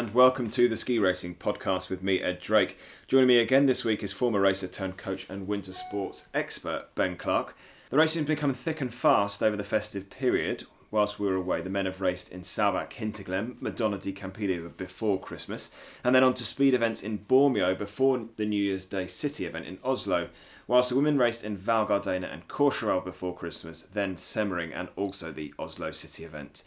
and welcome to the Ski Racing Podcast with me, Ed Drake. Joining me again this week is former racer turned coach and winter sports expert Ben Clark. The racing has become thick and fast over the festive period. Whilst we were away, the men have raced in Saalbach, Hinterglemm, Madonna di Campiglio before Christmas, and then on to speed events in Bormio before the New Year's Day City event in Oslo. Whilst the women raced in Val Gardena and Courchevel before Christmas, then Semmering and also the Oslo City event.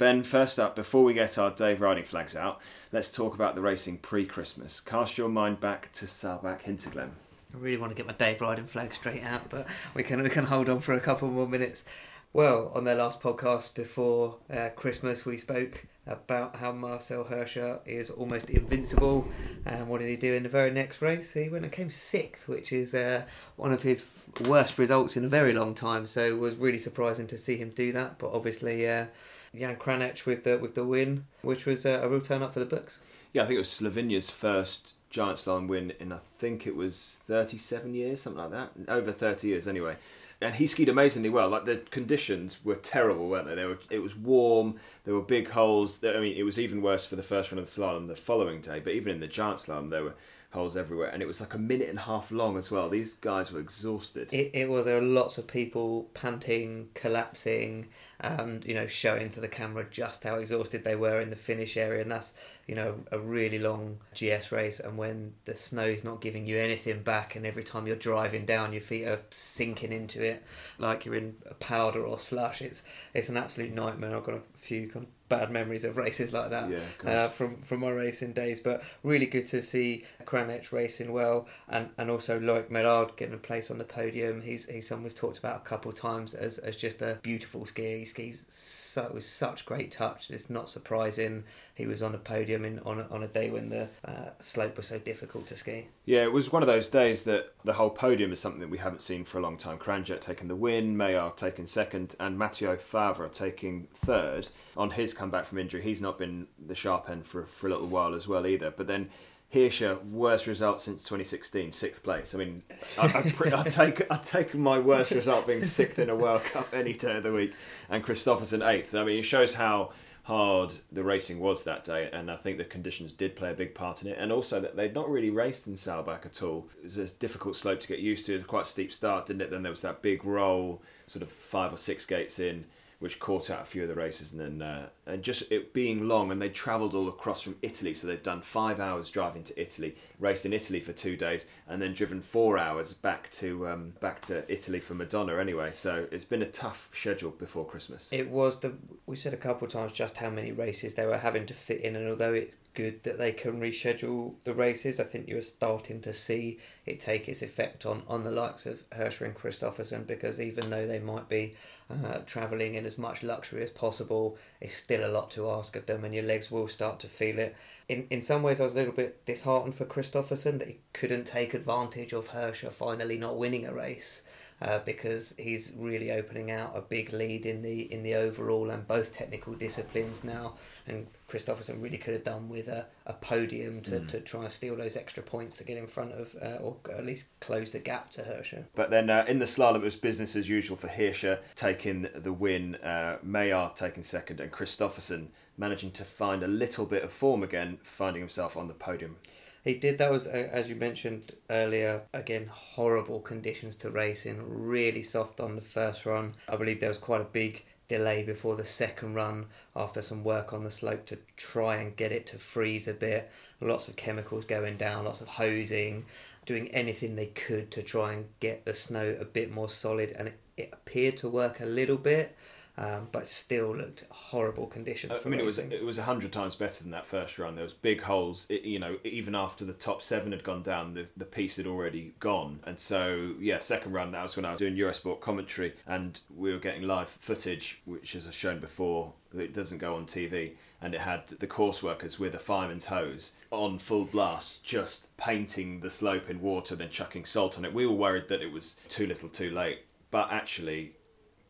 Ben, first up, before we get our Dave Ryding flags out, let's talk about the racing pre Christmas. Cast your mind back to Saalbach Hinterglemm. I really want to get my Dave Ryding flag straight out, but we can we can hold on for a couple more minutes. Well, on their last podcast before uh, Christmas, we spoke about how Marcel Hirscher is almost invincible. And what did he do in the very next race? He went and came sixth, which is uh, one of his worst results in a very long time. So it was really surprising to see him do that. But obviously, uh, Jan Kranjec with the with the win, which was uh, a real turn up for the books. Yeah, I think it was Slovenia's first giant slalom win in I think it was 37 years, something like that, over 30 years anyway. And he skied amazingly well. Like the conditions were terrible, weren't they? They were. It was warm. There were big holes. I mean, it was even worse for the first run of the slalom the following day. But even in the giant slalom, there were holes everywhere, and it was like a minute and a half long as well. These guys were exhausted. It, it was. There were lots of people panting, collapsing, and you know showing to the camera just how exhausted they were in the finish area. And that's you know a really long GS race, and when the snow is not giving you anything back, and every time you're driving down, your feet are sinking into it like you're in powder or slush. It's it's an absolute nightmare. I've got a few kind of bad memories of races like that yeah, uh, from from my racing days. But really good to see Kranjec racing well, and, and also Loic Meillard getting a place on the podium. He's he's someone we've talked about a couple of times as, as just a beautiful skier. Skis so with such great touch. It's not surprising he was on a podium in on a, on a day when the uh, slope was so difficult to ski. Yeah, it was one of those days that the whole podium is something that we haven't seen for a long time. Kranjec taking the win, Meillard taking second, and Mathieu Faivre taking third. On his comeback from injury, he's not been the sharp end for, for a little while as well either. But then Hirscher, worst result since 2016, sixth place. I mean, I, I, I take I take my worst result being sixth in a World Cup any day of the week, and Kristoffersen eighth. I mean, it shows how hard the racing was that day, and I think the conditions did play a big part in it, and also that they'd not really raced in Saalbach at all. It was a difficult slope to get used to. It was quite a steep start, didn't it? Then there was that big roll, sort of five or six gates in which caught out a few of the races, and then uh, and just it being long, and they travelled all across from Italy, so they've done five hours driving to Italy, raced in Italy for two days, and then driven four hours back to um, back to Italy for Madonna. Anyway, so it's been a tough schedule before Christmas. It was the we said a couple of times just how many races they were having to fit in, and although it's good that they can reschedule the races, I think you are starting to see it take its effect on on the likes of Hirscher and Kristoffersen because even though they might be uh, travelling in as much luxury as possible is still a lot to ask of them, and your legs will start to feel it. In in some ways, I was a little bit disheartened for Kristoffersen that he couldn't take advantage of Hirscher finally not winning a race. Uh, because he's really opening out a big lead in the in the overall and both technical disciplines now. And Kristoffersen really could have done with a, a podium to, mm. to try and steal those extra points to get in front of, uh, or at least close the gap to Hirscher. But then uh, in the slalom, it was business as usual for Hirscher taking the win, uh, Meillard taking second, and Kristoffersen managing to find a little bit of form again, finding himself on the podium. He did. That was, uh, as you mentioned earlier, again, horrible conditions to race in. Really soft on the first run. I believe there was quite a big delay before the second run after some work on the slope to try and get it to freeze a bit. Lots of chemicals going down, lots of hosing, doing anything they could to try and get the snow a bit more solid. And it, it appeared to work a little bit um, but still looked horrible conditions. I mean, racing. it was it was a hundred times better than that first run. There was big holes. It, you know, even after the top seven had gone down, the the piste had already gone. And so, yeah, second run. That was when I was doing Eurosport commentary, and we were getting live footage, which, as I've shown before, it doesn't go on TV. And it had the course workers with a fireman's hose on full blast, just painting the slope in water, then chucking salt on it. We were worried that it was too little, too late, but actually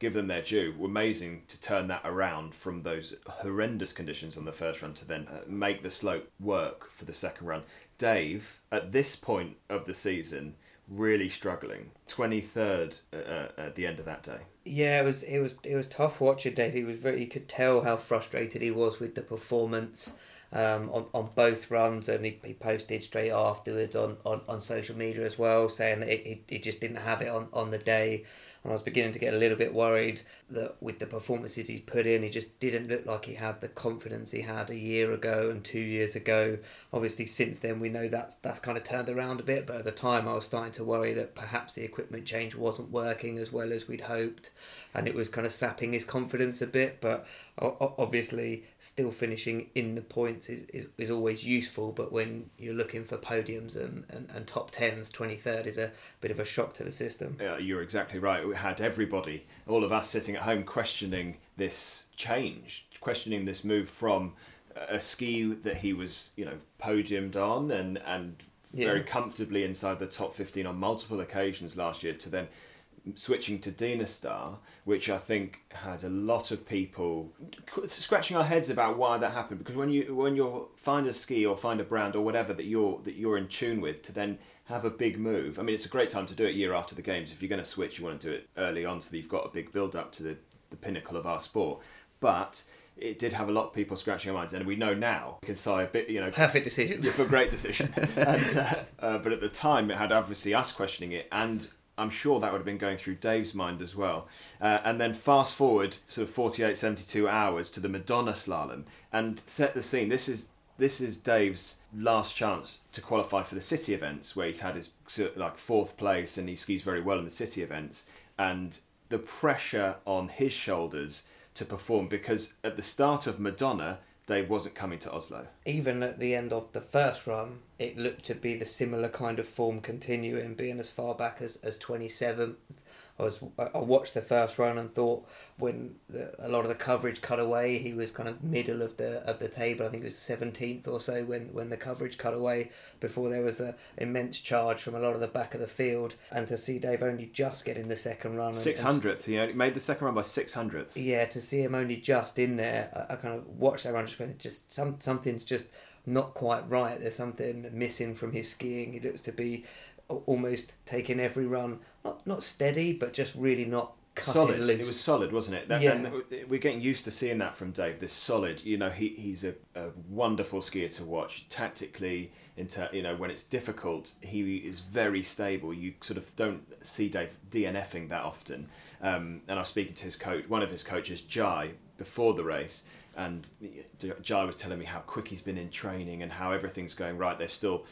give them their due. Amazing to turn that around from those horrendous conditions on the first run to then uh, make the slope work for the second run. Dave, at this point of the season, really struggling. Twenty third uh, uh, at the end of that day. Yeah, it was it was it was tough watching Dave. He was very. You could tell how frustrated he was with the performance. um, on, on both runs, and he, he posted straight afterwards on, on, on social media as well, saying that he, he just didn't have it on, on the day and I was beginning to get a little bit worried that with the performances he put in, he just didn't look like he had the confidence he had a year ago and two years ago. Obviously, since then we know that's that's kind of turned around a bit, but at the time I was starting to worry that perhaps the equipment change wasn't working as well as we'd hoped, and it was kind of sapping his confidence a bit. But obviously, still finishing in the points is, is, is always useful. But when you're looking for podiums and, and, and top tens, 23rd is a bit of a shock to the system. Yeah, you're exactly right. We had everybody, all of us sitting at home, questioning this change, questioning this move from a ski that he was, you know, podiumed on and and yeah. very comfortably inside the top 15 on multiple occasions last year to then switching to Dynastar, which I think had a lot of people scratching our heads about why that happened. Because when you when you find a ski or find a brand or whatever that you're that you're in tune with, to then have a big move. I mean, it's a great time to do it year after the games. If you're going to switch, you want to do it early on so that you've got a big build up to the the pinnacle of our sport. But it did have a lot of people scratching their minds, and we know now we can say a bit, you know, perfect decision, yeah, for great decision. and, uh, uh, but at the time, it had obviously us questioning it, and I'm sure that would have been going through Dave's mind as well. Uh, and then fast forward sort of 48, 72 hours to the Madonna slalom and set the scene. This is this is Dave's last chance to qualify for the city events, where he's had his like fourth place and he skis very well in the city events. And the pressure on his shoulders to perform because at the start of Madonna, Dave wasn't coming to Oslo. Even at the end of the first run, it looked to be the similar kind of form continuing, being as far back as, as 27th I was I watched the first run and thought when the, a lot of the coverage cut away, he was kind of middle of the of the table. I think it was seventeenth or so when, when the coverage cut away before there was an immense charge from a lot of the back of the field. And to see Dave only just get in the second run, six six hundredth, he made the second run by six hundredths. Yeah, to see him only just in there, I, I kind of watched that run. Just going, just some something's just not quite right. There's something missing from his skiing. He looks to be almost taking every run not not steady, but just really not solid. Loose. It was solid, wasn't it? That, yeah. we're getting used to seeing that from Dave. This solid, you know, he, he's a, a wonderful skier to watch tactically. Into you know, when it's difficult, he is very stable. You sort of don't see Dave DNFing that often. Um, and I was speaking to his coach, one of his coaches, Jai, before the race, and Jai was telling me how quick he's been in training and how everything's going right. They're still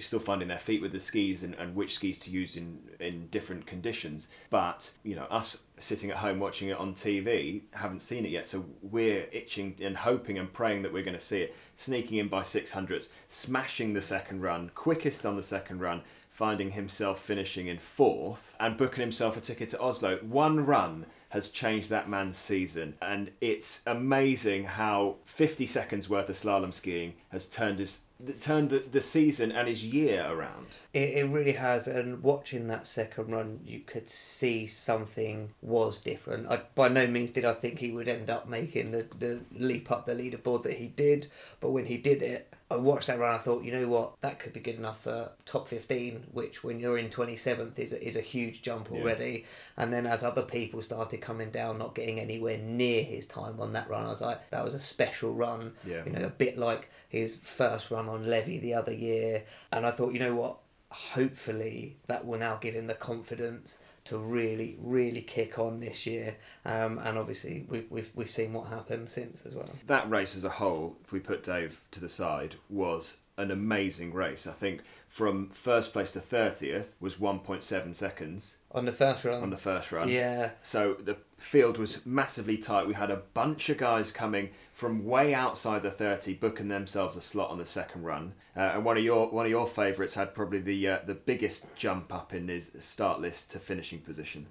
still finding their feet with the skis and, and which skis to use in in different conditions. But you know, us sitting at home watching it on TV haven't seen it yet, so we're itching and hoping and praying that we're going to see it. Sneaking in by six hundredths, smashing the second run, quickest on the second run, finding himself finishing in fourth and booking himself a ticket to Oslo. One run has changed that man's season. And it's amazing how 50 seconds worth of slalom skiing has turned his turned the, the season and his year around. It, it really has, and watching that second run, you could see something was different. I, by no means did I think he would end up making the, the leap up the leaderboard that he did, but when he did it, I watched that run. I thought, you know what, that could be good enough for top fifteen, which when you're in twenty seventh is a, is a huge jump already. Yeah. And then as other people started coming down, not getting anywhere near his time on that run, I was like, that was a special run. Yeah. You know, a bit like his first run on Levi the other year. And I thought, you know what, hopefully that will now give him the confidence to really, really kick on this year. Um, and obviously, we've, we've, we've seen what happened since as well. That race as a whole, if we put Dave to the side, was an amazing race. I think from first place to 30th was 1.7 seconds. On the first run? On the first run. Yeah. So the field was massively tight. We had a bunch of guys coming from way outside the 30 booking themselves a slot on the second run. Uh, and one of your one of your favourites had probably the uh, the biggest jump up in his start list to finishing position.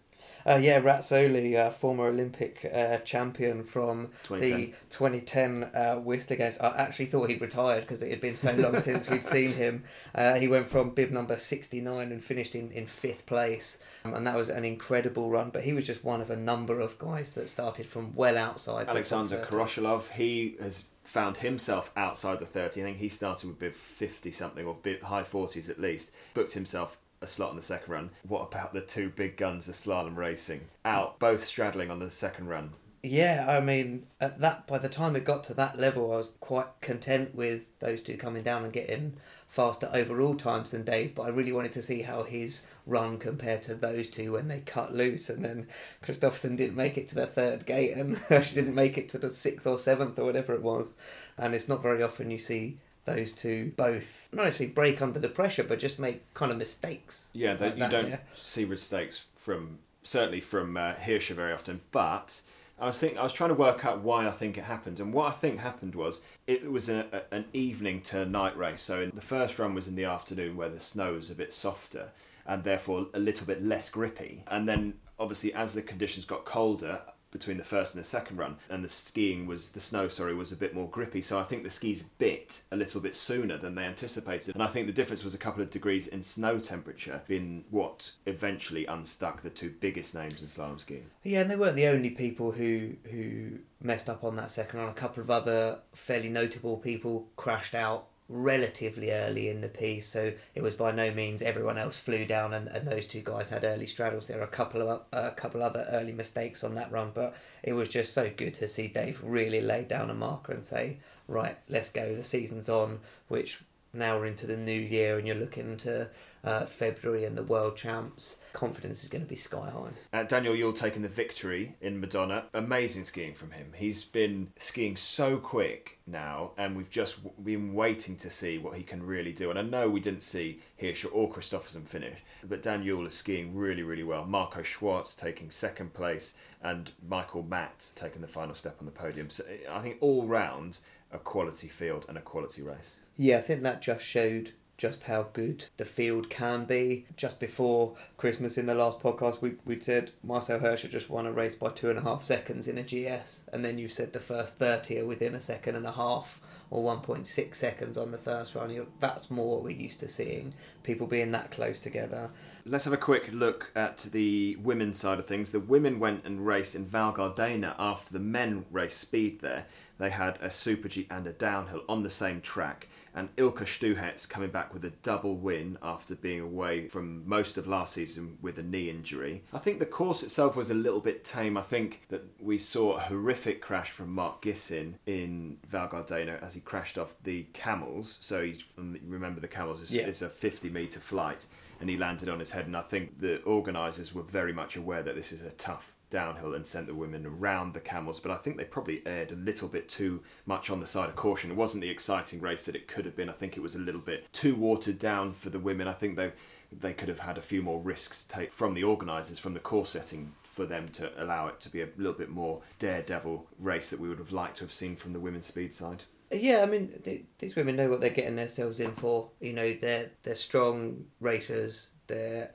Uh, yeah, Razzoli, uh, former Olympic uh, champion from 2010. the 2010 uh, Whistler Games. I actually thought he'd retired because it had been so long since we'd seen him. Uh, he went from bib number 69 and finished in, in fifth place. Um, and that was an incredible run, but he was just one of a number of guys that started from well outside. Alexander Khoroshilov, he has found himself outside the 30. I think he started with bib 50 something or bib high 40s at least. Booked himself a slot in the second run. What about the two big guns of slalom racing? Out, both straddling on the second run. Yeah, I mean, at that by the time it got to that level, I was quite content with those two coming down and getting faster overall times than Dave. But I really wanted to see how his run compared to those two when they cut loose, and then Kristoffersen didn't make it to the third gate, and she didn't make it to the sixth or seventh or whatever it was. And it's not very often you see those two both not necessarily break under the pressure, but just make kind of mistakes. Yeah, like that you that don't there. see mistakes from certainly from uh, Hirscher very often. But I was think I was trying to work out why I think it happened, and what I think happened was it was a, a, an evening to night race. So in, the first run was in the afternoon where the snow was a bit softer and therefore a little bit less grippy. And then obviously as the conditions got colder between the first and the second run and the skiing was the snow sorry was a bit more grippy. So i think the skis bit a little bit sooner than they anticipated. And i think the difference was a couple of degrees in snow temperature in what eventually unstuck the two biggest names in slalom skiing. Yeah, and they weren't the only people who who messed up on that second run. A couple of other fairly notable people crashed out relatively early in the piece, so it was by no means everyone else flew down, and, and those two guys had early straddles. There are a couple of uh, a couple other early mistakes on that run, but it was just so good to see Dave really lay down a marker and say, right, let's go. The season's on, which now we're into the new year, and you're looking to uh, February and the world champs. Confidence is going to be sky high. Uh, Daniel Yule taking the victory in Madonna. Amazing skiing from him. He's been skiing so quick now, and we've just w- been waiting to see what he can really do. And I know we didn't see Hirscher or Kristoffersen finish, but Daniel is skiing really, really well. Marco Schwarz taking second place, and Michael Matt taking the final step on the podium. So I think all round, a quality field and a quality race. Yeah, I think that just showed just how good the field can be. Just before Christmas in the last podcast, we we said Marcel Hirscher just won a race by two and a half seconds in a GS, and then you said the first thirty are within a second and a half or one point six seconds on the first run. That's more what we're used to seeing people being that close together. Let's have a quick look at the women's side of things. The women went and raced in Val Gardena after the men raced speed there. They had a Super G and a downhill on the same track. And Ilka Stuhec coming back with a double win after being away from most of last season with a knee injury. I think the course itself was a little bit tame. I think that we saw a horrific crash from Marc Gisin in Val Gardena as he crashed off the camels. So you um, remember the camels, it's, Yeah. it's a 50 metre flight and he landed on his head. And I think the organisers were very much aware that this is a tough downhill and sent the women around the camels. But I think they probably erred a little bit too much on the side of caution. It wasn't the exciting race that it could have been. I think it was a little bit too watered down for the women. I think they they could have had a few more risks take from the organisers from the course setting for them to allow it to be a little bit more daredevil race that we would have liked to have seen from the women's speed side. Yeah, I mean, th- these women know what they're getting themselves in for. You know, they're they're strong racers. They're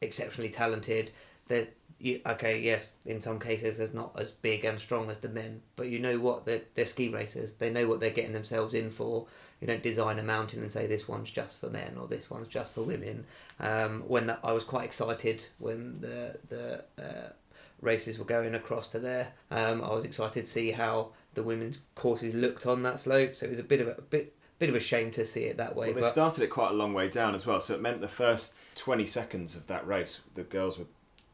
exceptionally talented. They're you, okay. Yes, in some cases, they're not as big and strong as the men, but you know what? They're they're ski racers. They know what they're getting themselves in for. You don't design a mountain and say this one's just for men or this one's just for women. Um, when that, I was quite excited when the the uh, races were going across to there. Um, I was excited to see how the women's courses looked on that slope. So it was a bit of a, a bit bit of a shame to see it that way. Well, they but started it quite a long way down as well, so it meant the first 20 seconds of that race, the girls were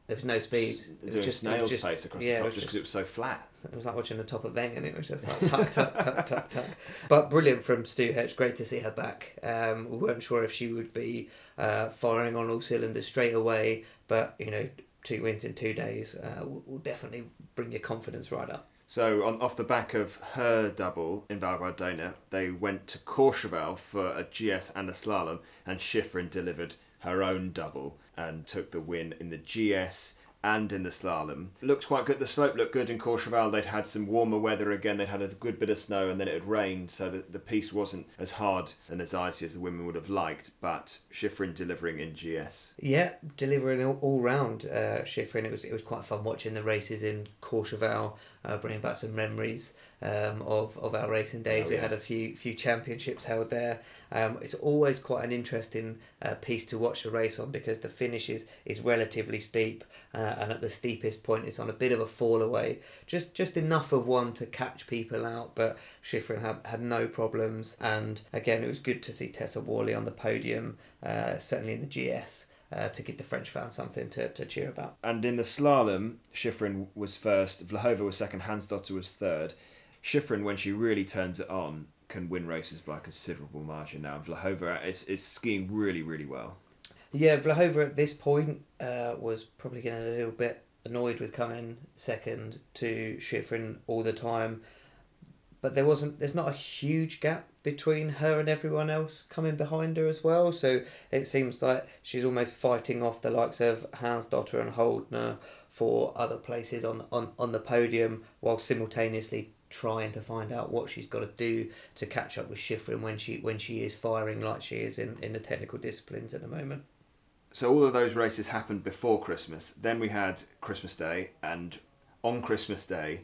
there was no speed. s- It was just snail's just- pace across yeah, the top just because it was so flat. It was like watching the top of Wengen. It was just like tuck, tuck, tuck, tuck, tuck. But brilliant from Stuhec. Great to see her back. Um, we weren't sure if she would be uh, firing on all cylinders straight away, but you know, two wins in two days uh, will, will definitely bring your confidence right up. So, on, off the back of her double in Val Gardena, they went to Courchevel for a GS and a slalom, and Shiffrin delivered her own double and took the win in the GS and in the slalom. It looked quite good. The slope looked good in Courchevel. They'd had some warmer weather again. They'd had a good bit of snow, and then it had rained, so the, the piste wasn't as hard and as icy as the women would have liked. But Shiffrin delivering in GS. Yeah, delivering all, all round uh, Shiffrin. It was it was quite fun watching the races in Courchevel, uh, bringing back some memories um, of of our racing days. Oh, we had a few few championships held there. Um, it's always quite an interesting uh, piste to watch the race on because the finish is, is relatively steep, uh, and at the steepest point it's on a bit of a fall away, just just enough of one to catch people out. But Shiffrin had had no problems, and again it was good to see Tessa Worley on the podium, uh, certainly in the GS uh, to give the French fans something to, to cheer about. And in the slalom, Shiffrin was first, Vlhova was second, Hansdotter was third. Shiffrin, when she really turns it on, can win races by a considerable margin now. Vlhova is, is skiing really, really well. Yeah, Vlhova at this point uh, was probably getting a little bit annoyed with coming second to Shiffrin all the time. But there wasn't there's not a huge gap between her and everyone else coming behind her as well. So it seems like she's almost fighting off the likes of Hansdotter and Holdener for other places on, on, on the podium while simultaneously trying to find out what she's got to do to catch up with Shiffrin when she when she is firing like she is in, in the technical disciplines at the moment. So all of those races happened before Christmas. Then we had Christmas Day, and on Christmas Day,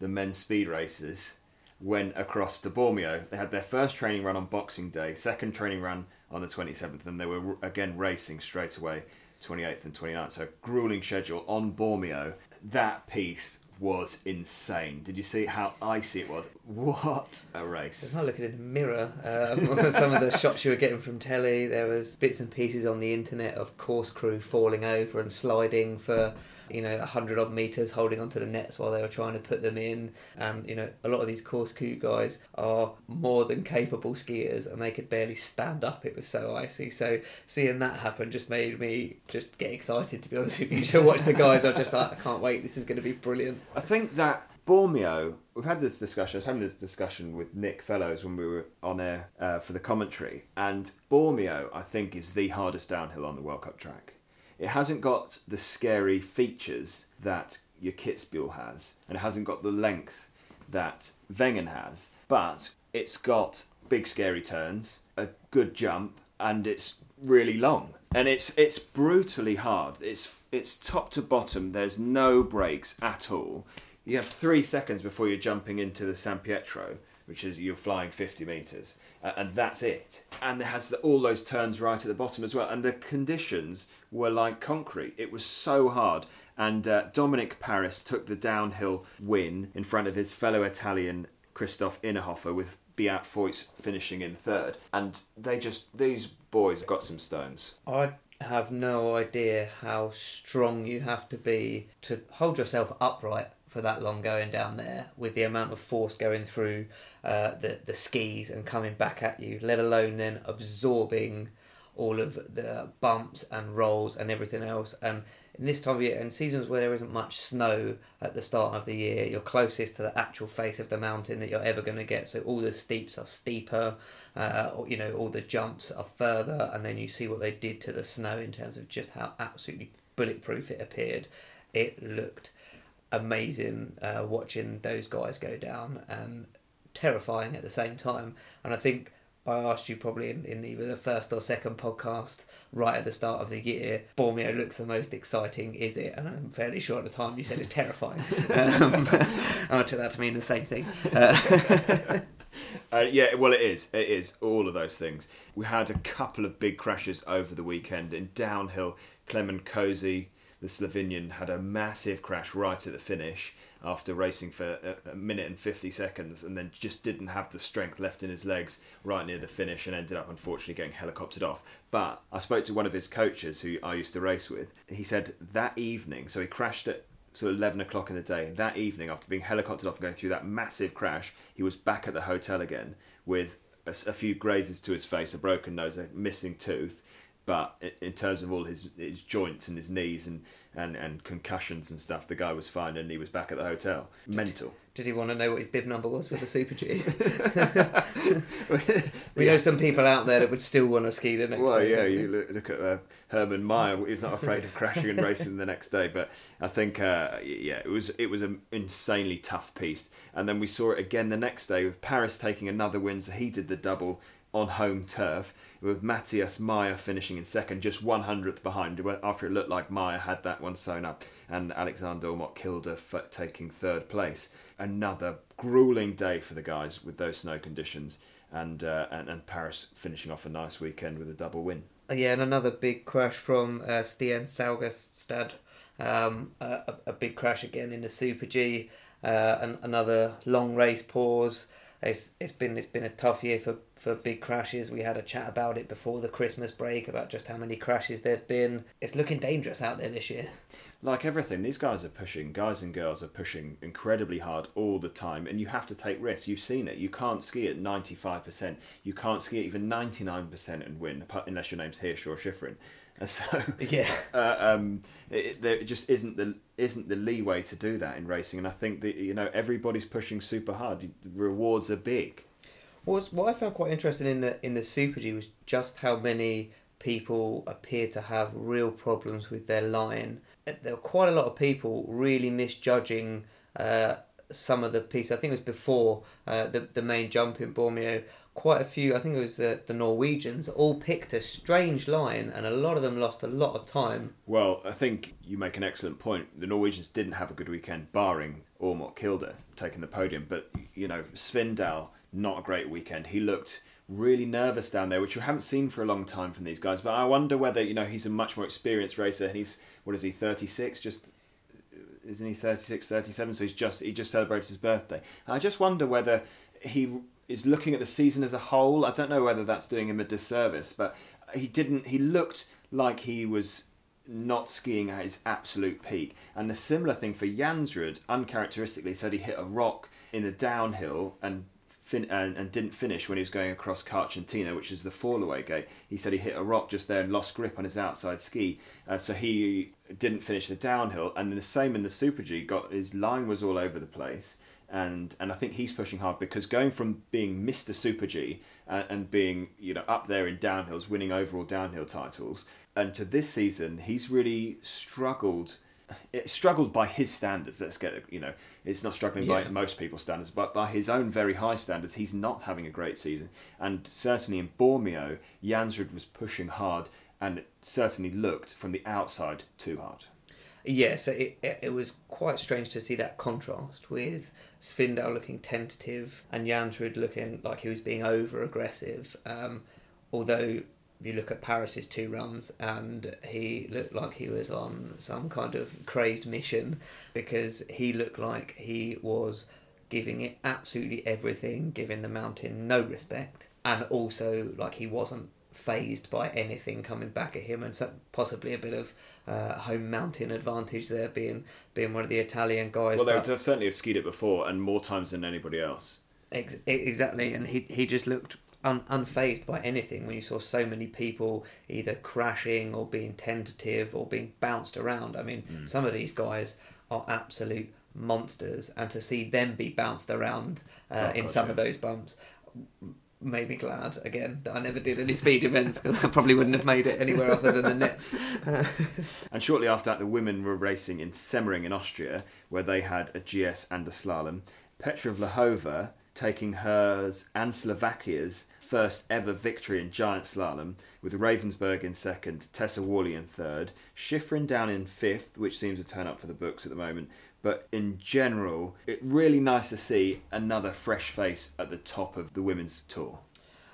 the men's speed races went across to Bormio. They had their first training run on Boxing Day, second training run on the 27th, and they were again racing straight away 28th and 29th. So grueling schedule on Bormio. That piste was insane. Did you see how icy it was? What a race! It's not looking in the mirror. Um, some of the shots you were getting from telly, there was bits and pieces on the internet of course crew falling over and sliding for you know, 100 odd metres holding onto the nets while they were trying to put them in. And, you know, a lot of these course crew guys are more than capable skiers and they could barely stand up. It was so icy. So seeing that happen just made me just get excited, to be honest with you. To watch the guys, I just like, I can't wait. This is going to be brilliant. I think that Bormio, we've had this discussion. I was having this discussion with Nick Fellows when we were on air uh, for the commentary, and Bormio, I think, is the hardest downhill on the World Cup track. It hasn't got the scary features that your Kitzbühel has, and it hasn't got the length that Wengen has, but it's got big scary turns, a good jump, and it's really long. And it's it's brutally hard. It's it's top to bottom. There's no breaks at all. You have three seconds before you're jumping into the San Pietro, which is you're flying 50 meters, uh, and that's it. And it has the, all those turns right at the bottom as well. And the conditions were like concrete. It was so hard. And uh, Dominik Paris took the downhill win in front of his fellow Italian Christoph Innerhofer with Beat Feuz finishing in third. And they just, these boys got some stones. I have no idea how strong you have to be to hold yourself upright for that long going down there with the amount of force going through uh, the the skis and coming back at you, let alone then absorbing all of the bumps and rolls and everything else. And in this time of year, and seasons where there isn't much snow at the start of the year, you're closest to the actual face of the mountain that you're ever going to get. So all the steeps are steeper, uh, you know, all the jumps are further, and then you see what they did to the snow in terms of just how absolutely bulletproof it appeared. It looked amazing uh, watching those guys go down and terrifying at the same time. And I think I asked you probably in, in either the first or second podcast right at the start of the year, Bormio looks the most exciting, is it? And I'm fairly sure at the time you said it's terrifying. um, I took that to mean the same thing. Uh, uh, yeah, well, it is. It is all of those things. We had a couple of big crashes over the weekend in downhill. Klemen Kosi the Slovenian had a massive crash right at the finish after racing for a, minute and 50 seconds and then just didn't have the strength left in his legs right near the finish and ended up unfortunately getting helicoptered off. But I spoke to one of his coaches who I used to race with. He said that evening, so he crashed at of 11 o'clock in the day. That evening, after being helicoptered off and going through that massive crash, he was back at the hotel again with a, a few grazes to his face, a broken nose, a missing tooth but in terms of all his his joints and his knees and, and, and concussions and stuff, the guy was fine and he was back at the hotel. Mental. Did he want to know what his bib number was with the Super G? we yeah. know some people out there that would still want to ski the next well, day. Well, yeah, you look, look at uh, Hermann Maier. He's not afraid of crashing and racing the next day. But I think, uh, yeah, it was it was an insanely tough piste. And then we saw it again the next day with Paris taking another win. So he did the double on home turf with Matthias Mayer finishing in second, just one hundredth behind, after it looked like Mayer had that one sewn up, and Alexander Kilde taking third place. Another grueling day for the guys with those snow conditions, and, uh, and, and Paris finishing off a nice weekend with a double win. Yeah, and another big crash from uh, Stian Saugestad. Um, a, a, big crash again in the Super G. Uh, and another long race pause it's it's been it's been a tough year for, for big crashes. We had a chat about it before the Christmas break about just how many crashes there've been. It's looking dangerous out there this year. Like everything, these guys are pushing. Guys and girls are pushing incredibly hard all the time, and you have to take risks. You've seen it. You can't ski at ninety five percent. You can't ski at even ninety nine percent and win, unless your name's Hirsch or Shiffrin. So yeah, uh, um, it, there just isn't the isn't the leeway to do that in racing, and I think that you know everybody's pushing super hard. Rewards are big. What's, what I found quite interesting in the in the Super G was just how many people appear to have real problems with their line. Uh, there were quite a lot of people really misjudging uh, some of the pieces. I think it was before uh, the the main jump in Bormio quite a few, I think it was the, the Norwegians, all picked a strange line and a lot of them lost a lot of time. Well, I think you make an excellent point. The Norwegians didn't have a good weekend, barring Aamodt Kilde taking the podium. But, you know, Svindal, not a great weekend. He looked really nervous down there, which we haven't seen for a long time from these guys. But I wonder whether, you know, he's a much more experienced racer and he's, what is he, 36? Just isn't he 36 37 so he's just he just celebrated his birthday and i just wonder whether he is looking at the season as a whole. I don't know whether that's doing him a disservice, but he didn't. He looked like he was not skiing at his absolute peak. And a similar thing for Jansrud, uncharacteristically, said he hit a rock in the downhill and fin- and, and didn't finish when he was going across Carcentina, which is the fallaway gate. He said he hit a rock just there and lost grip on his outside ski, uh, so he didn't finish the downhill. And the same in the Super G, got his line was all over the place and and I think he's pushing hard because going from being Mr. Super G and, and being you know up there in downhills, winning overall downhill titles, and to this season he's really struggled. It struggled by his standards. Let's get you know, it's not struggling yeah. by most people's standards, but by his own very high standards, he's not having a great season. And certainly in Bormio, Jansrud was pushing hard, and it certainly looked from the outside too hard. Yeah, so it, it, it was quite strange to see that contrast with Svindal looking tentative and Jansrud looking like he was being over aggressive. Um, although you look at Paris's two runs and he looked like he was on some kind of crazed mission because he looked like he was giving it absolutely everything, giving the mountain no respect, and also like he wasn't phased by anything coming back at him, and so possibly a bit of uh, home mountain advantage there, being being one of the Italian guys. Well, they have certainly have skied it before, and more times than anybody else. Ex- exactly, and he he just looked un- unfazed by anything when you saw so many people either crashing or being tentative or being bounced around. I mean, mm. some of these guys are absolute monsters, and to see them be bounced around uh, oh, in some yeah. of those bumps made me glad again that I never did any speed events because I probably wouldn't have made it anywhere other than the nets. and shortly after that, the women were racing in Semmering in Austria, where they had a GS and a slalom. Petra Vlhova taking hers and Slovakia's first ever victory in giant slalom, with Rebensburg in second, Tessa Worley in third, Shiffrin down in fifth, which seems to turn up for the books at the moment, but in general, it's really nice to see another fresh face at the top of the women's tour.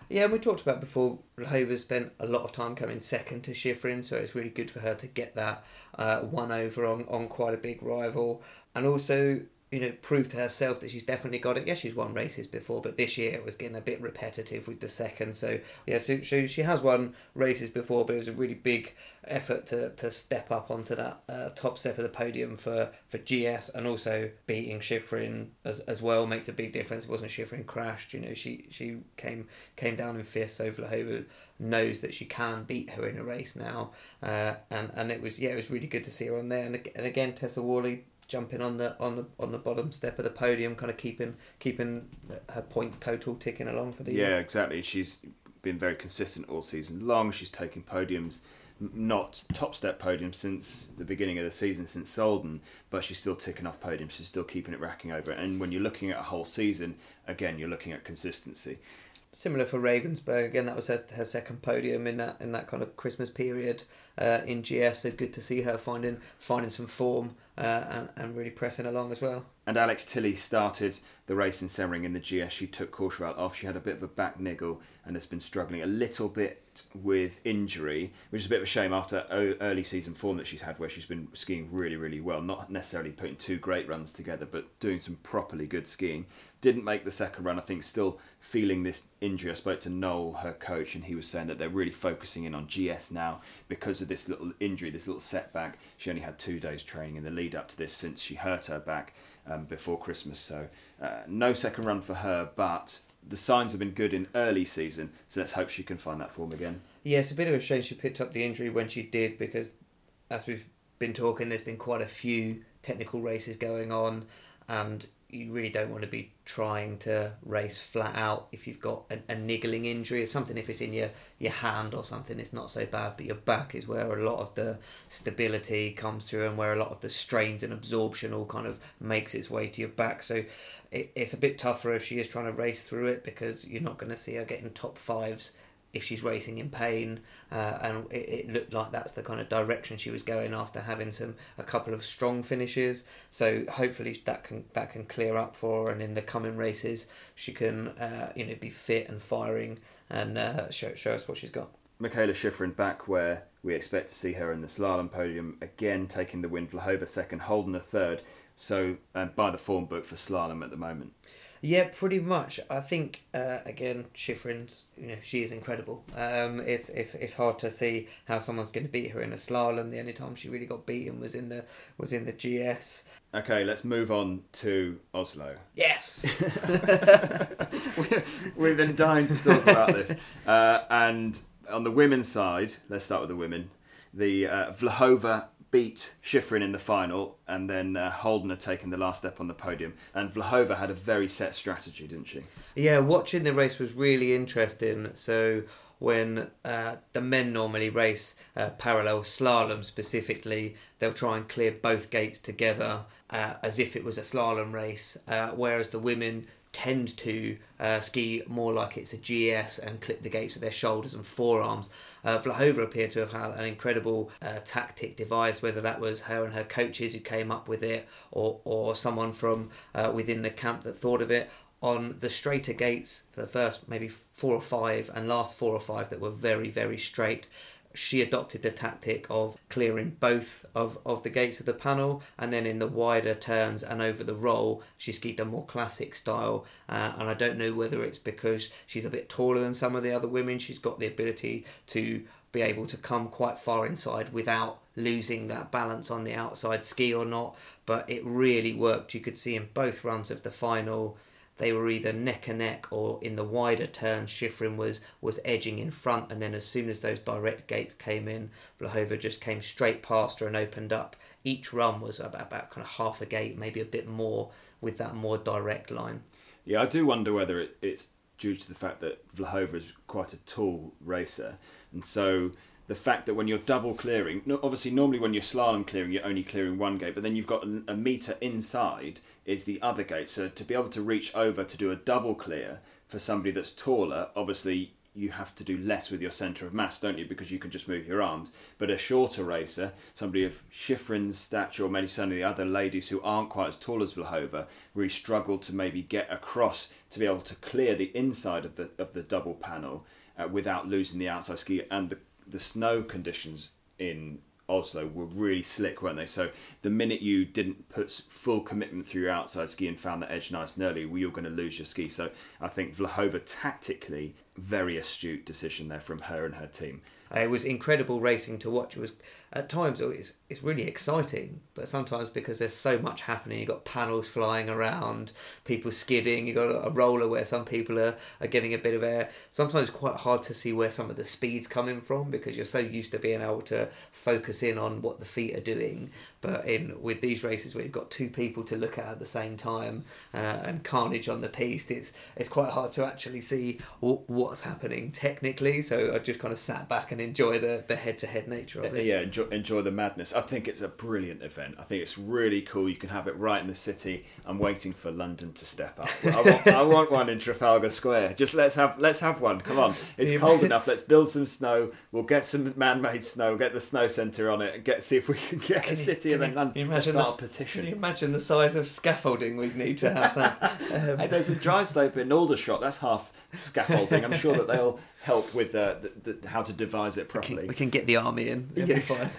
Yeah, and we talked about before. Hova spent a lot of time coming second to Shiffrin, so it's really good for her to get that uh, one over on, on quite a big rival. And also, you know, prove to herself that she's definitely got it. Yes, she's won races before, but this year it was getting a bit repetitive with the second. So yeah, so, she has won races before, but it was a really big effort to, to step up onto that uh, top step of the podium for, for GS and also beating Shiffrin as, as well makes a big difference. It wasn't Shiffrin crashed, you know, she she came came down in fifth, so Vlhova knows that she can beat her in a race now. Uh, and, and it was yeah, it was really good to see her on there. And, and again, Tessa Worley jumping on the on the on the bottom step of the podium, kind of keeping keeping her points total ticking along for the yeah, year. Yeah, exactly. She's been very consistent all season long. She's taking podiums, not top step podiums since the beginning of the season, since Sölden, but she's still ticking off podiums. She's still keeping it racking over. And when you're looking at a whole season, again, you're looking at consistency. Similar for Rebensburg, again, that was her, her second podium in that in that kind of Christmas period uh, in GS. So good to see her finding finding some form uh, and, and really pressing along as well. And Alex Tilley started the race in Semmering in the GS. She took Courchevel off. She had a bit of a back niggle and has been struggling a little bit with injury, which is a bit of a shame after early season form that she's had, where she's been skiing really, really well. Not necessarily putting two great runs together, but doing some properly good skiing. Didn't make the second run. I think still feeling this injury. I spoke to Noel, her coach, and he was saying that they're really focusing in on GS now because of this little injury, this little setback. She only had two days training in the lead up to this since she hurt her back um, before Christmas. So uh, no second run for her, but the signs have been good in early season. So let's hope she can find that form again. Yeah, it's a bit of a shame she picked up the injury when she did because, as we've been talking, there's been quite a few technical races going on, and you really don't want to be trying to race flat out if you've got a, a, niggling injury or something. If it's in your, your hand or something, it's not so bad. But your back is where a lot of the stability comes through and where a lot of the strains and absorption all kind of makes its way to your back. So it, it's a bit tougher if she is trying to race through it because you're not going to see her getting top fives if she's racing in pain, uh, and it, it, looked like that's the kind of direction she was going after having some a couple of strong finishes. So hopefully that can that can clear up for her, and in the coming races she can uh, you know be fit and firing and uh, show show us what she's got. Mikaela Shiffrin back where we expect to see her in the slalom podium again, taking the win. Vlhova second, Holdener third. So uh, by the form book for slalom at the moment. Yeah, pretty much. I think uh, again, Shiffrin's, you know, she is incredible. Um, it's it's it's hard to see how someone's going to beat her in a slalom. The only time she really got beaten was in the was in the GS. Okay, let's move on to Oslo. Yes, we've been dying to talk about this. Uh, and on the women's side, let's start with the women. The uh, Vlhova beat Shiffrin in the final, and then uh, Holdener had taken the last step on the podium. And Vlhova had a very set strategy, didn't she? Yeah, watching the race was really interesting. So when uh, the men normally race uh, parallel slalom specifically, they'll try and clear both gates together uh, as if it was a slalom race, uh, whereas the women tend to uh, ski more like it's a GS and clip the gates with their shoulders and forearms. Uh, Vlhova appeared to have had an incredible uh, tactic devised, whether that was her and her coaches who came up with it or, or someone from uh, within the camp that thought of it. On the straighter gates for the first maybe four or five and last four or five that were very, very straight, she adopted the tactic of clearing both of, of the gates of the panel and then in the wider turns and over the roll she skied a more classic style. Uh, and I don't know whether it's because she's a bit taller than some of the other women she's got the ability to be able to come quite far inside without losing that balance on the outside ski or not but it really worked. You could see in both runs of the final they were either neck and neck or in the wider turn, Shiffrin was was edging in front, and then as soon as those direct gates came in, Vlhova just came straight past her and opened up. Each run was about, about kind of half a gate, maybe a bit more, with that more direct line. Yeah, I do wonder whether it, it's due to the fact that Vlhova is quite a tall racer, and so the fact that when you're double clearing, obviously normally when you're slalom clearing, you're only clearing one gate, but then you've got a meter inside is the other gate. So to be able to reach over to do a double clear for somebody that's taller, obviously you have to do less with your centre of mass, don't you? Because you can just move your arms. But a shorter racer, somebody of Shiffrin's stature, or maybe some of the other ladies who aren't quite as tall as Vlhova, really struggle to maybe get across to be able to clear the inside of the of the double panel uh, without losing the outside ski and the the snow conditions in Oslo were really slick, weren't they? So the minute you didn't put full commitment through your outside ski and found that edge nice and early, well, you're going to lose your ski. So I think Vlhova tactically, very astute decision there from her and her team. Uh, it was incredible racing to watch. It was at times it's it's really exciting, but sometimes because there's so much happening, you've got panels flying around, people skidding, you've got a roller where some people are, are getting a bit of air. Sometimes quite hard to see where some of the speed's coming from because you're so used to being able to focus in on what the feet are doing. But in with these races where you've got two people to look at at the same time uh, and carnage on the piste, it's it's quite hard to actually see what, what's happening technically, so I just kind of sat back and enjoy the the head to head nature of it. Yeah, enjoy, enjoy the madness. I think it's a brilliant event. I think it's really cool. You can have it right in the city. I'm waiting for London to step up. I want, I want one in Trafalgar Square. Just let's have let's have one. Come on, it's cold enough. Let's build some snow. We'll get some man-made snow. Get the snow centre on it. And get see if we can get Can a you- city can event. you- London. you imagine the, petition. Can you imagine the size of scaffolding we'd need to have that? Um, Hey, there's a dry slope in Aldershot. That's half scaffolding. I'm sure that they'll help with uh, the, the, how to devise it we, properly. can, we can get the army in. It'll Yeah, be fine.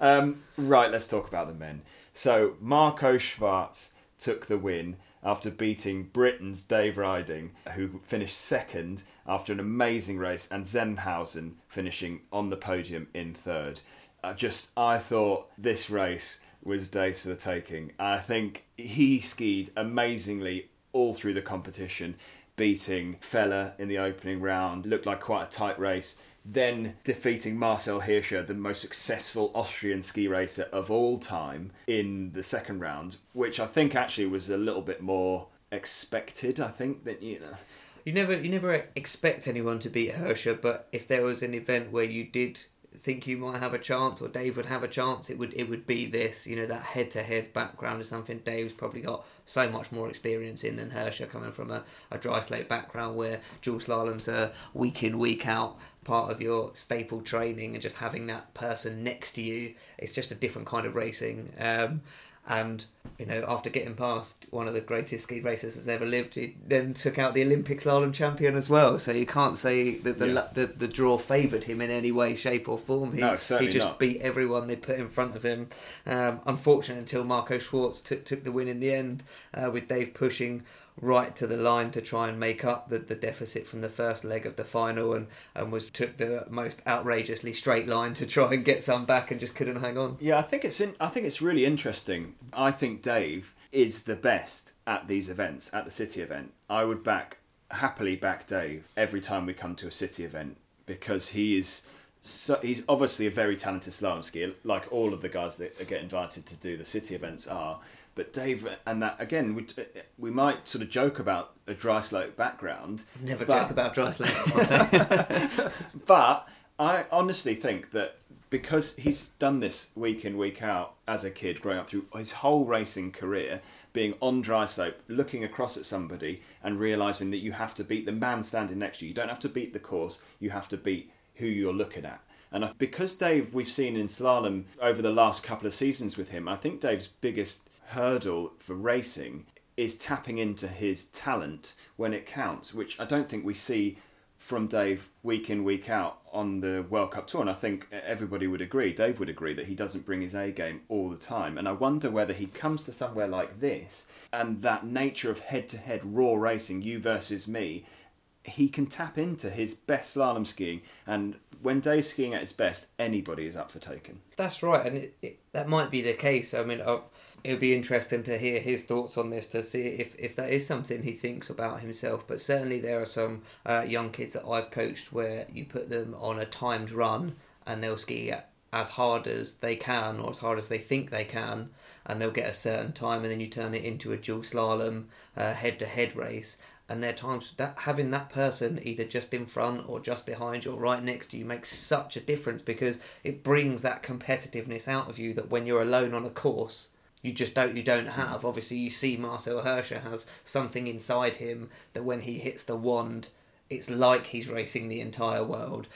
Um, right, let's talk about the men. So Marco Schwarz took the win after beating Britain's Dave Ryding, who finished second after an amazing race, and Zenhäusern finishing on the podium in third. Uh, just, I thought this race was Dave's for the taking. I think he skied amazingly all through the competition, beating Feller in the opening round. Looked like quite a tight race then defeating Marcel Hirscher, the most successful Austrian ski racer of all time, in the second round, which I think actually was a little bit more expected. I think that you know, You never, you never expect anyone to beat Hirscher, but if there was an event where you did think you might have a chance, or Dave would have a chance, it would, it would be this. You know, that head-to-head background is something Dave's probably got so much more experience in than Hirscher, coming from a, a dry slate background where dual slalom's a week in, week out part of your staple training, and just having that person next to you, it's just a different kind of racing. Um, and you know, after getting past one of the greatest ski racers that's ever lived, he then took out the Olympic slalom champion as well. So you can't say that the Yeah. the, the draw favoured him in any way, shape, or form. He, No, certainly he just not. beat everyone they put in front of him. Um, unfortunate until Marco Schwarz took took the win in the end, uh, with Dave pushing right to the line to try and make up the, the deficit from the first leg of the final and, and was took the most outrageously straight line to try and get some back and just couldn't hang on. yeah, I think it's in, I think it's really interesting. I think Dave is the best at these events, at the city event. I would back happily back Dave every time we come to a city event because he is. So, he's obviously a very talented slalom skier, like all of the guys that get invited to do the city events are. But Dave, and that again, we, we might sort of joke about a dry slope background. Never but- joke about dry slope. but I honestly think that because he's done this week in, week out as a kid, growing up through his whole racing career, being on dry slope, looking across at somebody and realizing that you have to beat the man standing next to you. You don't have to beat the course, you have to beat who you're looking at. And because Dave, we've seen in slalom over the last couple of seasons with him, I think Dave's biggest hurdle for racing is tapping into his talent when it counts, which I don't think we see from Dave week in week out on the World Cup tour, and I think everybody would agree. Dave would agree that he doesn't bring his A game all the time, and I wonder whether he comes to somewhere like this and that nature of head-to-head raw racing, you versus me, he can tap into his best slalom skiing, and when Dave's skiing at his best, anybody is up for taking. That's right, and it, it, that might be the case. I mean, uh, it would be interesting to hear his thoughts on this to see if, if that is something he thinks about himself. But certainly, there are some uh, young kids that I've coached where you put them on a timed run and they'll ski as hard as they can or as hard as they think they can, and they'll get a certain time, and then you turn it into a dual slalom head to head race. And their times that having that person either just in front or just behind you or right next to you makes such a difference because it brings that competitiveness out of you that when you're alone on a course, you just don't you don't have. Obviously, you see Marcel Hirscher has something inside him that when he hits the wand, it's like he's racing the entire world.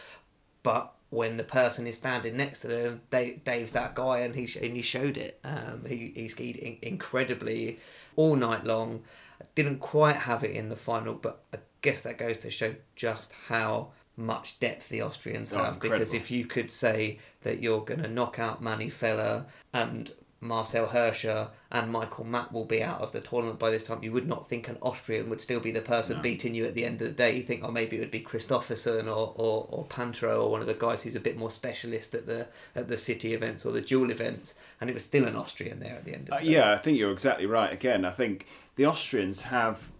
But when the person is standing next to them, Dave, Dave's that guy, and he and he showed it. Um, he he skied in- incredibly all night long. Didn't quite have it in the final, but I guess that goes to show just how much depth the Austrians Oh, have. because if you could say that you're going to knock out Manny Feller and Marcel Hirscher and Michael Matt will be out of the tournament by this time, you would not think an Austrian would still be the person No. beating you at the end of the day. You think, oh, maybe it would be Kristoffersen or, or, or Pinturault or one of the guys who's a bit more specialist at the at the city events or the dual events, and it was still an Austrian there at the end of Uh, the day. yeah, I think you're exactly right. Again, I think the Austrians have,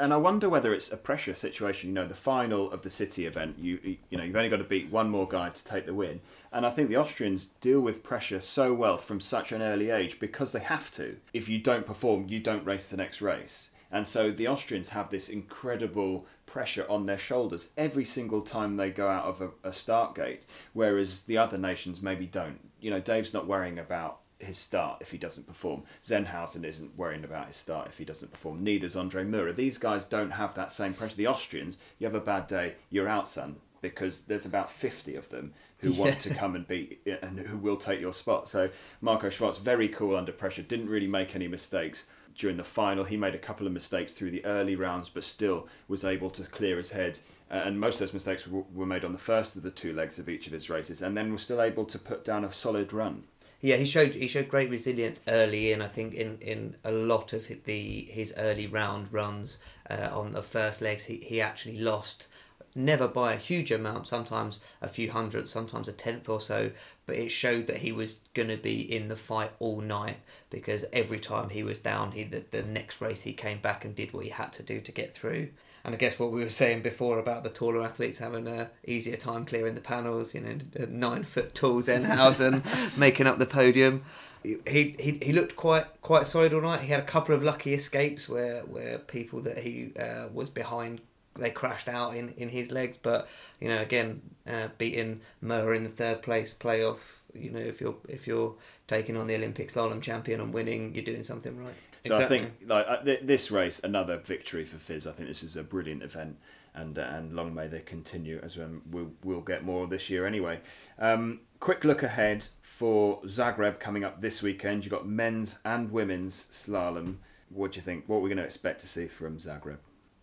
and I wonder whether it's a pressure situation. You know, the final of the city event, you you know, you've only got to beat one more guy to take the win, and I think the Austrians deal with pressure so well from such an early age because they have to. If you don't perform, you don't race the next race. And so the Austrians have this incredible pressure on their shoulders every single time they go out of a, a start gate, whereas the other nations maybe don't. You know, Dave's not worrying about his start if he doesn't perform. Zenhäusern isn't worrying about his start if he doesn't perform. Neither's Andre Myhrer. These guys don't have that same pressure. The Austrians, you have a bad day, you're out, son, because there's about 50 of them who Yeah. want to come and beat and who will take your spot. So Marco Schwarz, very cool under pressure, didn't really make any mistakes during the final. He made a couple of mistakes through the early rounds, but still was able to clear his head. Uh, and most of those mistakes were, were made on the first of the two legs of each of his races, and then was still able to put down a solid run. Yeah, he showed he showed great resilience early in. I think in, in a lot of the his early round runs uh, on the first legs, he, he actually lost. Never by a huge amount, sometimes a few hundredths, sometimes a tenth or so, but it showed that he was going to be in the fight all night because every time he was down, he the, the next race he came back and did what he had to do to get through. And I guess what we were saying before about the taller athletes having a easier time clearing the panels, you know, nine foot tall Zenhäusern making up the podium. He, he he looked quite quite solid all night. He had a couple of lucky escapes where where people that he uh, was behind they crashed out in, in his legs. But you know, again, uh, beating Myhrer in the third place playoff. You know, if you're if you're taking on the Olympic slalom champion and winning, you're doing something right. So I think like th- this race, another victory for FIS. I think this is a brilliant event, and uh, and long may they continue as um, we'll we'll get more this year anyway. Um, quick look ahead for Zagreb coming up this weekend. You've got men's and women's slalom. What do you think? What are we going to expect to see from Zagreb?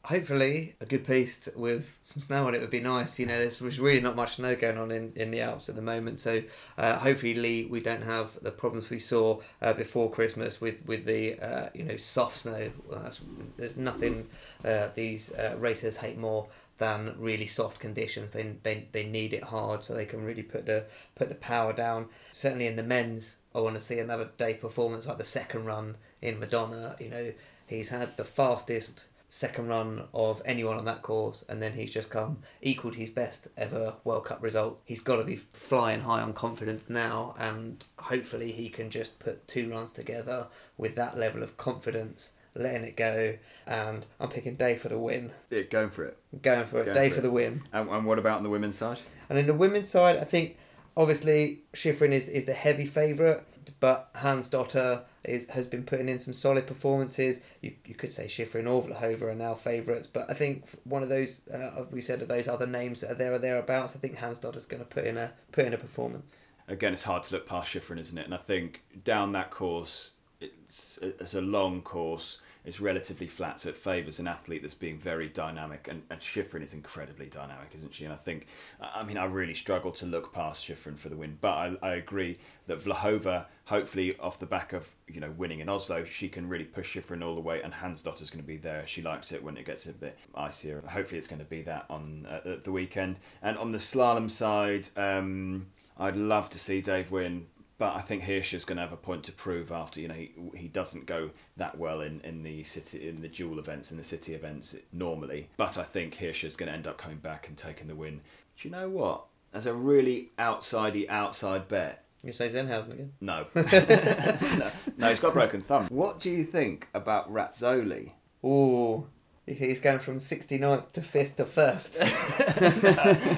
Hopefully a good piste with some snow on it would be nice. You know, there's, really not much snow going on in, in the Alps at the moment, so uh, hopefully we don't have the problems we saw uh, before Christmas with with the uh, you know soft snow. Well, there's nothing uh, these uh, racers hate more than really soft conditions. They, they they need it hard so they can really put the put the power down. Certainly in the men's, I want to see another day performance like the second run in Madonna. You know, he's had the fastest second run of anyone on that course, and then he's just come equaled his best ever World Cup result. He's got to be flying high on confidence now, and hopefully he can just put two runs together with that level of confidence, letting it go. And I'm picking Day for the win, Yeah, going for it. going for it. Going Day for for it. the win. And, and what about on the women's side? And in the women's side, I think obviously Shiffrin is, is the heavy favourite, but Hansdotter is has been putting in some solid performances. You, you could say Shiffrin or Vlhova are now favourites, but I think one of those uh, we said of those other names that are there or thereabouts. I think Hans is going to put in a put in a performance. Again, it's hard to look past Shiffrin, isn't it? And I think down that course, it's it's a long course. It's relatively flat, so it favours an athlete that's being very dynamic. And, and Shiffrin is incredibly dynamic, isn't she? And I think, I mean, I really struggle to look past Shiffrin for the win. But I, I agree that Vlhova, hopefully off the back of you know winning in Oslo, she can really push Shiffrin all the way. And Hansdotter's going to be there. She likes it when it gets a bit icier. Hopefully, it's going to be that on uh, the weekend. And on the slalom side, um, I'd love to see Dave win. But I think Hirsch is going to have a point to prove after you know he, he doesn't go that well in, in the city in the dual events in the city events normally. But I think Hirsch is going to end up coming back and taking the win. Do you know what? As a really outsidey outside bet, You say Zenhäusern again? no, no, no, he's got a broken thumb. What do you think about Razzoli? Ooh, he's going from 69th to 5th to 1st.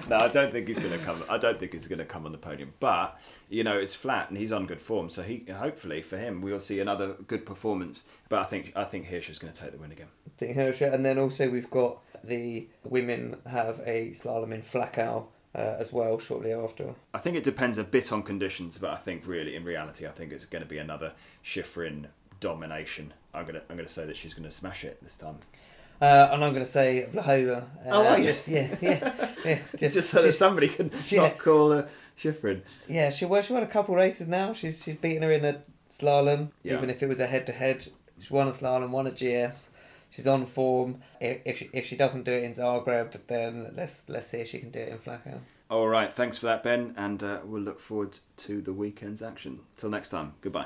no, I don't think he's going to come. I don't think he's going to come on the podium. But you know, it's flat, and he's on good form. So he, hopefully, for him, we'll see another good performance. But I think I think Hirscher's going to take the win again. I think Hirscher. And then also we've got the women have a slalom in Flachau uh, as well shortly after. I think it depends a bit on conditions, but I think really, in reality, I think it's going to be another Shiffrin domination. I'm gonna I'm gonna say that she's going to smash it this time. Uh, and I'm going to say Vlhova. Uh, Oh, are you? Just, yeah, yeah, yeah. Just, Just so that somebody can Yeah. not call her Shiffrin. Yeah, she well, she won a couple races now. She's she's beaten her in a slalom, Yeah. even if it was a head to head. She won a slalom, won a GS. She's on form. If if she, if she doesn't do it in Zagreb, then let's let's see if she can do it in Flachau. All right, thanks for that, Ben, and uh, we'll look forward to the weekend's action. Till next time, goodbye.